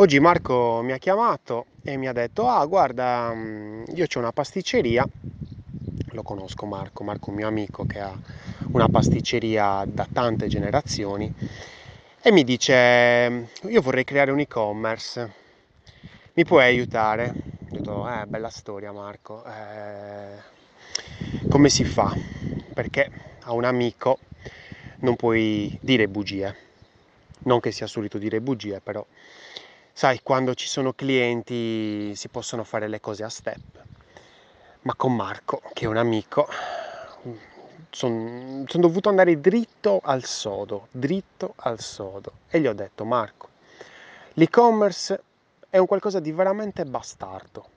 Oggi Marco mi ha chiamato e mi ha detto, ah guarda, mm, io ho una pasticceria, lo conosco Marco, Marco è un mio amico che ha una pasticceria da tante generazioni e mi dice, io vorrei creare un e-commerce, mi puoi aiutare? Ho detto, eh, bella storia Marco, eh, come si fa? Perché a un amico non puoi dire bugie, non che sia solito dire bugie, però Sai, quando ci sono clienti si possono fare le cose a step, ma con Marco, che è un amico, sono son dovuto andare dritto al sodo, dritto al sodo. E gli ho detto, Marco, l'e-commerce è un qualcosa di veramente bastardo.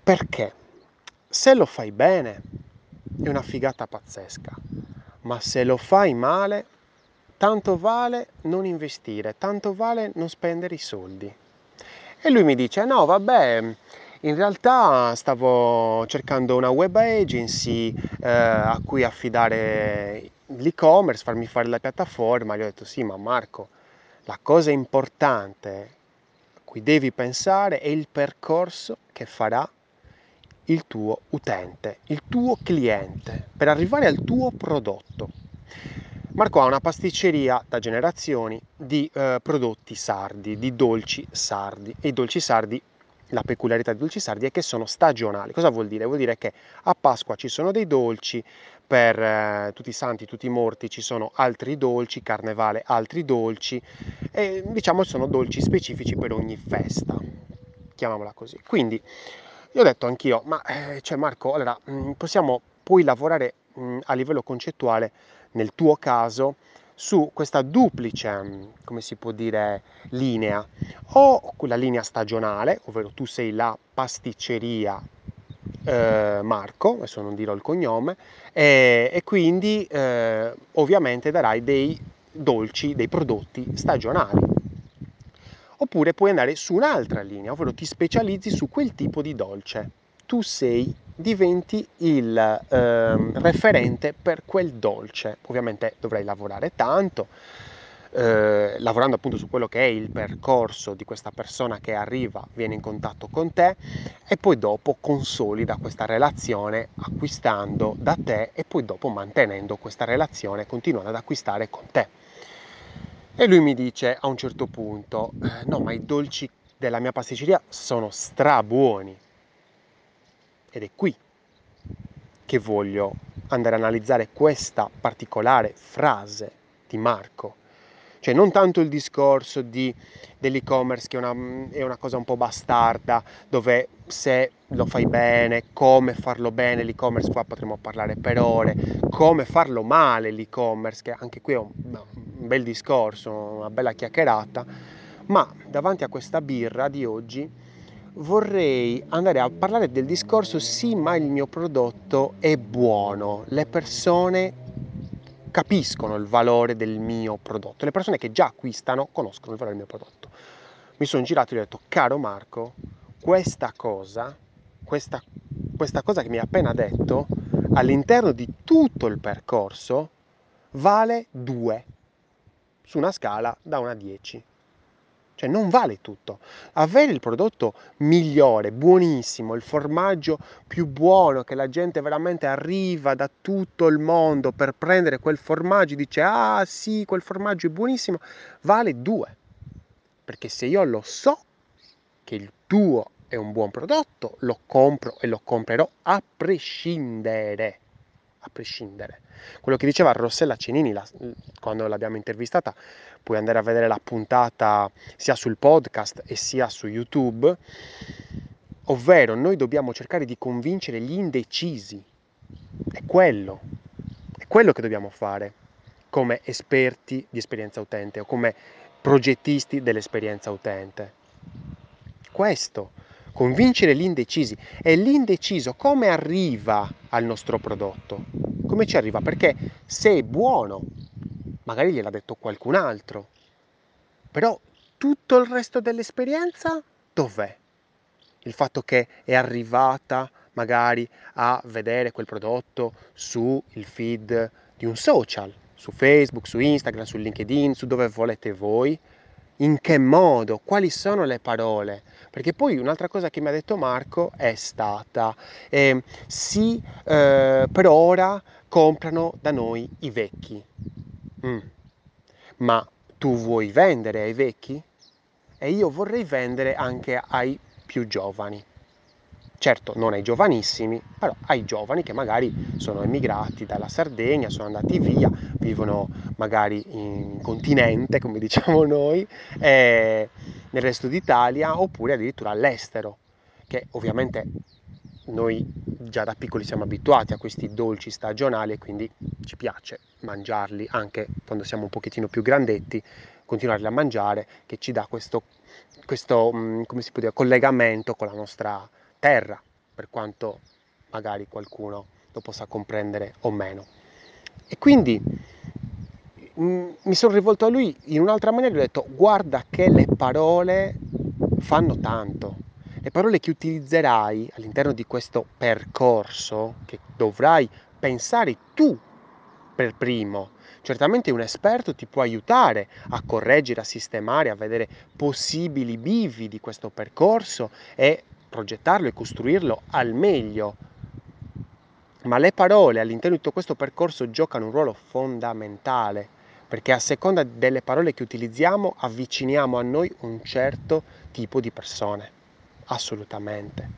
Perché? Se lo fai bene è una figata pazzesca, ma se lo fai male tanto vale non investire, tanto vale non spendere i soldi. E lui mi dice, no, vabbè, in realtà stavo cercando una web agency eh, a cui affidare l'e-commerce, farmi fare la piattaforma. Gli ho detto, sì, ma Marco, la cosa importante a cui devi pensare è il percorso che farà il tuo utente, il tuo cliente, per arrivare al tuo prodotto. Marco ha una pasticceria da generazioni di eh, prodotti sardi, di dolci sardi. E i dolci sardi, la peculiarità dei dolci sardi è che sono stagionali. Cosa vuol dire? Vuol dire che a Pasqua ci sono dei dolci, per eh, tutti i santi, tutti i morti ci sono altri dolci, carnevale altri dolci, e diciamo sono dolci specifici per ogni festa, chiamiamola così. Quindi io ho detto anch'io, ma eh, cioè Marco, allora mm, possiamo poi lavorare mh, mm, a livello concettuale nel tuo caso su questa duplice, come si può dire, linea, o quella linea stagionale, ovvero tu sei la pasticceria eh, Marco, adesso non dirò il cognome, e, e quindi eh, ovviamente darai dei dolci, dei prodotti stagionali. Oppure puoi andare su un'altra linea, ovvero ti specializzi su quel tipo di dolce. Tu sei diventi il eh, referente per quel dolce. Ovviamente dovrai lavorare tanto, eh, lavorando appunto su quello che è il percorso di questa persona che arriva, viene in contatto con te e poi dopo consolida questa relazione acquistando da te e poi dopo mantenendo questa relazione, continuando ad acquistare con te. E lui mi dice a un certo punto, eh, no ma i dolci della mia pasticceria sono strabuoni ed è qui che voglio andare a analizzare questa particolare frase di Marco. Cioè non tanto il discorso di, dell'e-commerce che è una, è una cosa un po' bastarda, dove se lo fai bene, come farlo bene l'e-commerce, qua potremmo parlare per ore, come farlo male l'e-commerce, che anche qui è un, un bel discorso, una bella chiacchierata, ma davanti a questa birra di oggi vorrei andare a parlare del discorso sì, ma il mio prodotto è buono, le persone capiscono il valore del mio prodotto, le persone che già acquistano conoscono il valore del mio prodotto. Mi sono girato e gli ho detto, caro Marco, questa cosa, questa, questa cosa che mi hai appena detto, all'interno di tutto il percorso, vale 2 su una scala da 1 a 10. Cioè non vale tutto. Avere il prodotto migliore, buonissimo, il formaggio più buono che la gente veramente arriva da tutto il mondo per prendere quel formaggio e dice ah sì, quel formaggio è buonissimo, vale due. Perché se io lo so che il tuo è un buon prodotto, lo compro e lo comprerò a prescindere a prescindere. Quello che diceva Rossella Cenini la, quando l'abbiamo intervistata, puoi andare a vedere la puntata sia sul podcast e sia su YouTube, ovvero noi dobbiamo cercare di convincere gli indecisi. È quello, è quello che dobbiamo fare come esperti di esperienza utente o come progettisti dell'esperienza utente. Questo convincere gli indecisi. E l'indeciso come arriva al nostro prodotto? Come ci arriva? Perché se è buono, magari gliel'ha detto qualcun altro, però tutto il resto dell'esperienza dov'è? Il fatto che è arrivata magari a vedere quel prodotto sul feed di un social, su Facebook, su Instagram, su LinkedIn, su dove volete voi, in che modo, quali sono le parole. Perché poi un'altra cosa che mi ha detto Marco è stata, eh, sì, eh, per ora comprano da noi i vecchi. Mm. Ma tu vuoi vendere ai vecchi? E io vorrei vendere anche ai più giovani. Certo, non ai giovanissimi, però ai giovani che magari sono emigrati dalla Sardegna, sono andati via, vivono magari in continente, come diciamo noi, nel resto d'Italia oppure addirittura all'estero, che ovviamente noi già da piccoli siamo abituati a questi dolci stagionali e quindi ci piace mangiarli anche quando siamo un pochettino più grandetti, continuarli a mangiare che ci dà questo, questo mm, come si può dire, collegamento con la nostra terra, per quanto magari qualcuno lo possa comprendere o meno. E quindi mi sono rivolto a lui in un'altra maniera e gli ho detto guarda che le parole fanno tanto. Le parole che utilizzerai all'interno di questo percorso che dovrai pensare tu per primo. Certamente un esperto ti può aiutare a correggere, a sistemare, a vedere possibili bivi di questo percorso e progettarlo e costruirlo al meglio. Ma le parole all'interno di tutto questo percorso giocano un ruolo fondamentale, perché a seconda delle parole che utilizziamo avviciniamo a noi un certo tipo di persone, assolutamente.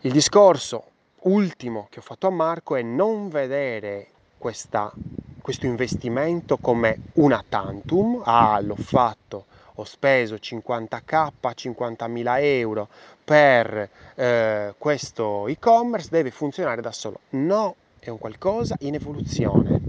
Il discorso ultimo che ho fatto a Marco è non vedere questa, questo investimento come una tantum, ah l'ho fatto, ho speso 50k, 50.000 euro per eh, questo e-commerce, deve funzionare da solo. No, è un qualcosa in evoluzione,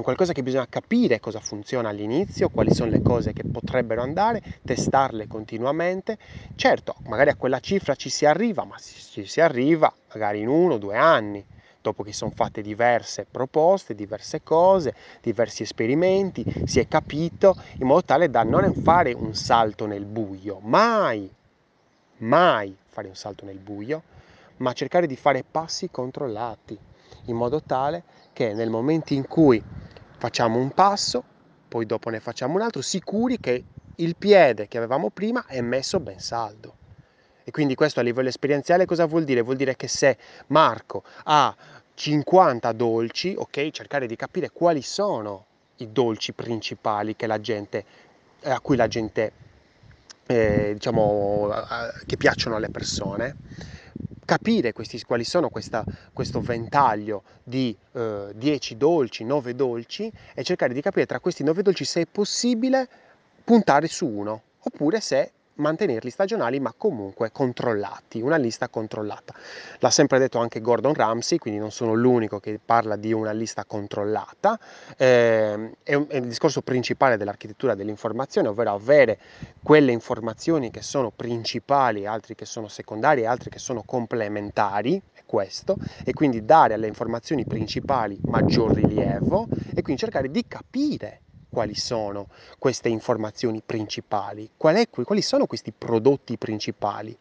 è qualcosa che bisogna capire cosa funziona all'inizio, quali sono le cose che potrebbero andare, testarle continuamente. Certo, magari a quella cifra ci si arriva, ma ci si arriva magari in uno o due anni dopo che sono fatte diverse proposte, diverse cose, diversi esperimenti, si è capito in modo tale da non fare un salto nel buio, mai, mai fare un salto nel buio, ma cercare di fare passi controllati, in modo tale che nel momento in cui facciamo un passo, poi dopo ne facciamo un altro, sicuri che il piede che avevamo prima è messo ben saldo. E quindi questo a livello esperienziale cosa vuol dire? Vuol dire che se Marco ha 50 dolci, ok? Cercare di capire quali sono i dolci principali gente, eh, a cui la gente, eh, diciamo, che piacciono alle persone, capire questi, quali sono questa, questo ventaglio di eh, 10 dolci, 9 dolci e cercare di capire tra questi 9 dolci se è possibile puntare su uno oppure se mantenerli stagionali ma comunque controllati, una lista controllata. L'ha sempre detto anche Gordon Ramsay, quindi non sono l'unico che parla di una lista controllata, eh, è, un, è, il discorso principale dell'architettura dell'informazione, ovvero avere quelle informazioni che sono principali, altri che sono secondarie e altri che sono complementari, è questo, e quindi dare alle informazioni principali maggior rilievo e quindi cercare di capire quali sono queste informazioni principali, Qual è, quali sono questi prodotti principali.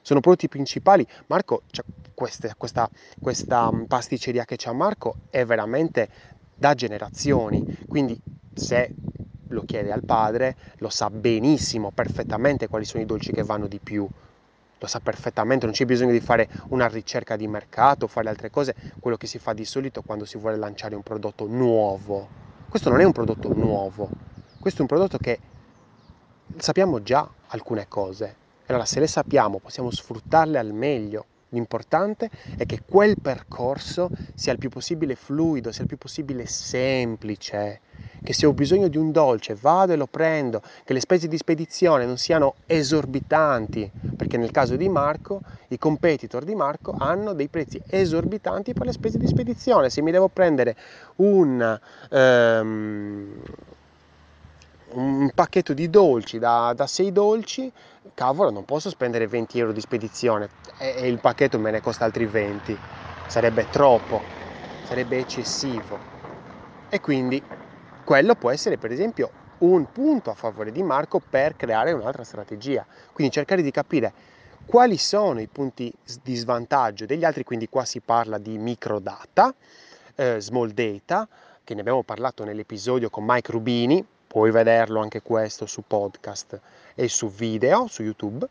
Sono prodotti principali, Marco, cioè, queste, questa, questa mm, pasticceria che c'ha Marco è veramente da generazioni, quindi se lo chiede al padre, lo sa benissimo, perfettamente quali sono i dolci che vanno di più, lo sa perfettamente, non c'è bisogno di fare una ricerca di mercato, fare altre cose, quello che si fa di solito quando si vuole lanciare un prodotto nuovo. Questo non è un prodotto nuovo, questo è un prodotto che sappiamo già alcune cose. Allora se le sappiamo possiamo sfruttarle al meglio. L'importante è che quel percorso sia il più possibile fluido, sia il più possibile semplice, che se ho bisogno di un dolce vado e lo prendo, che le spese di spedizione non siano esorbitanti, perché nel caso di Marco i competitor di Marco hanno dei prezzi esorbitanti per le spese di spedizione. Se mi devo prendere un, um, un pacchetto di dolci da, da 6 dolci, cavolo, non posso spendere 20 euro di spedizione e, e il pacchetto me ne costa altri 20. Sarebbe troppo, sarebbe eccessivo. E quindi quello può essere per esempio un punto a favore di Marco per creare un'altra strategia. Quindi cercare di capire quali sono i punti di svantaggio degli altri, quindi qua si parla di microdata, eh, small data, che ne abbiamo parlato nell'episodio con Mike Rubini, puoi vederlo anche questo su podcast e su video su YouTube.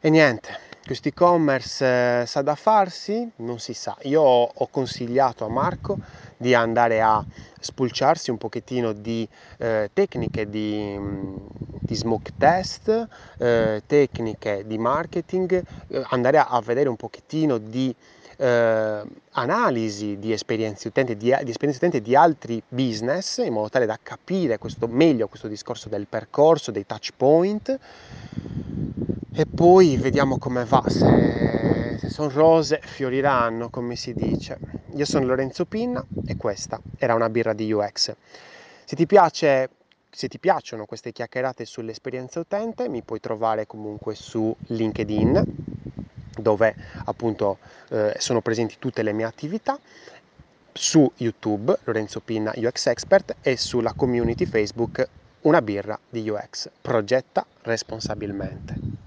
E niente, questo e-commerce eh, sa da farsi? Non si sa. Io ho consigliato a Marco di andare a spulciarsi un pochettino di eh, tecniche di, mm, di, smoke test, eh, tecniche di marketing, eh, andare a, a, vedere un pochettino di eh, analisi di esperienze utenti di, di esperienze utenti di altri business in modo tale da capire questo, meglio questo discorso del percorso, dei touch point e poi vediamo come va, se, se sono rose fioriranno come si dice. Io sono Lorenzo Pinna e questa era una birra di UX. Se ti piace se ti piacciono queste chiacchierate sull'esperienza utente mi puoi trovare comunque su LinkedIn dove appunto eh, sono presenti tutte le mie attività su YouTube Lorenzo Pinna UX Expert e sulla community Facebook Una birra di UX progetta responsabilmente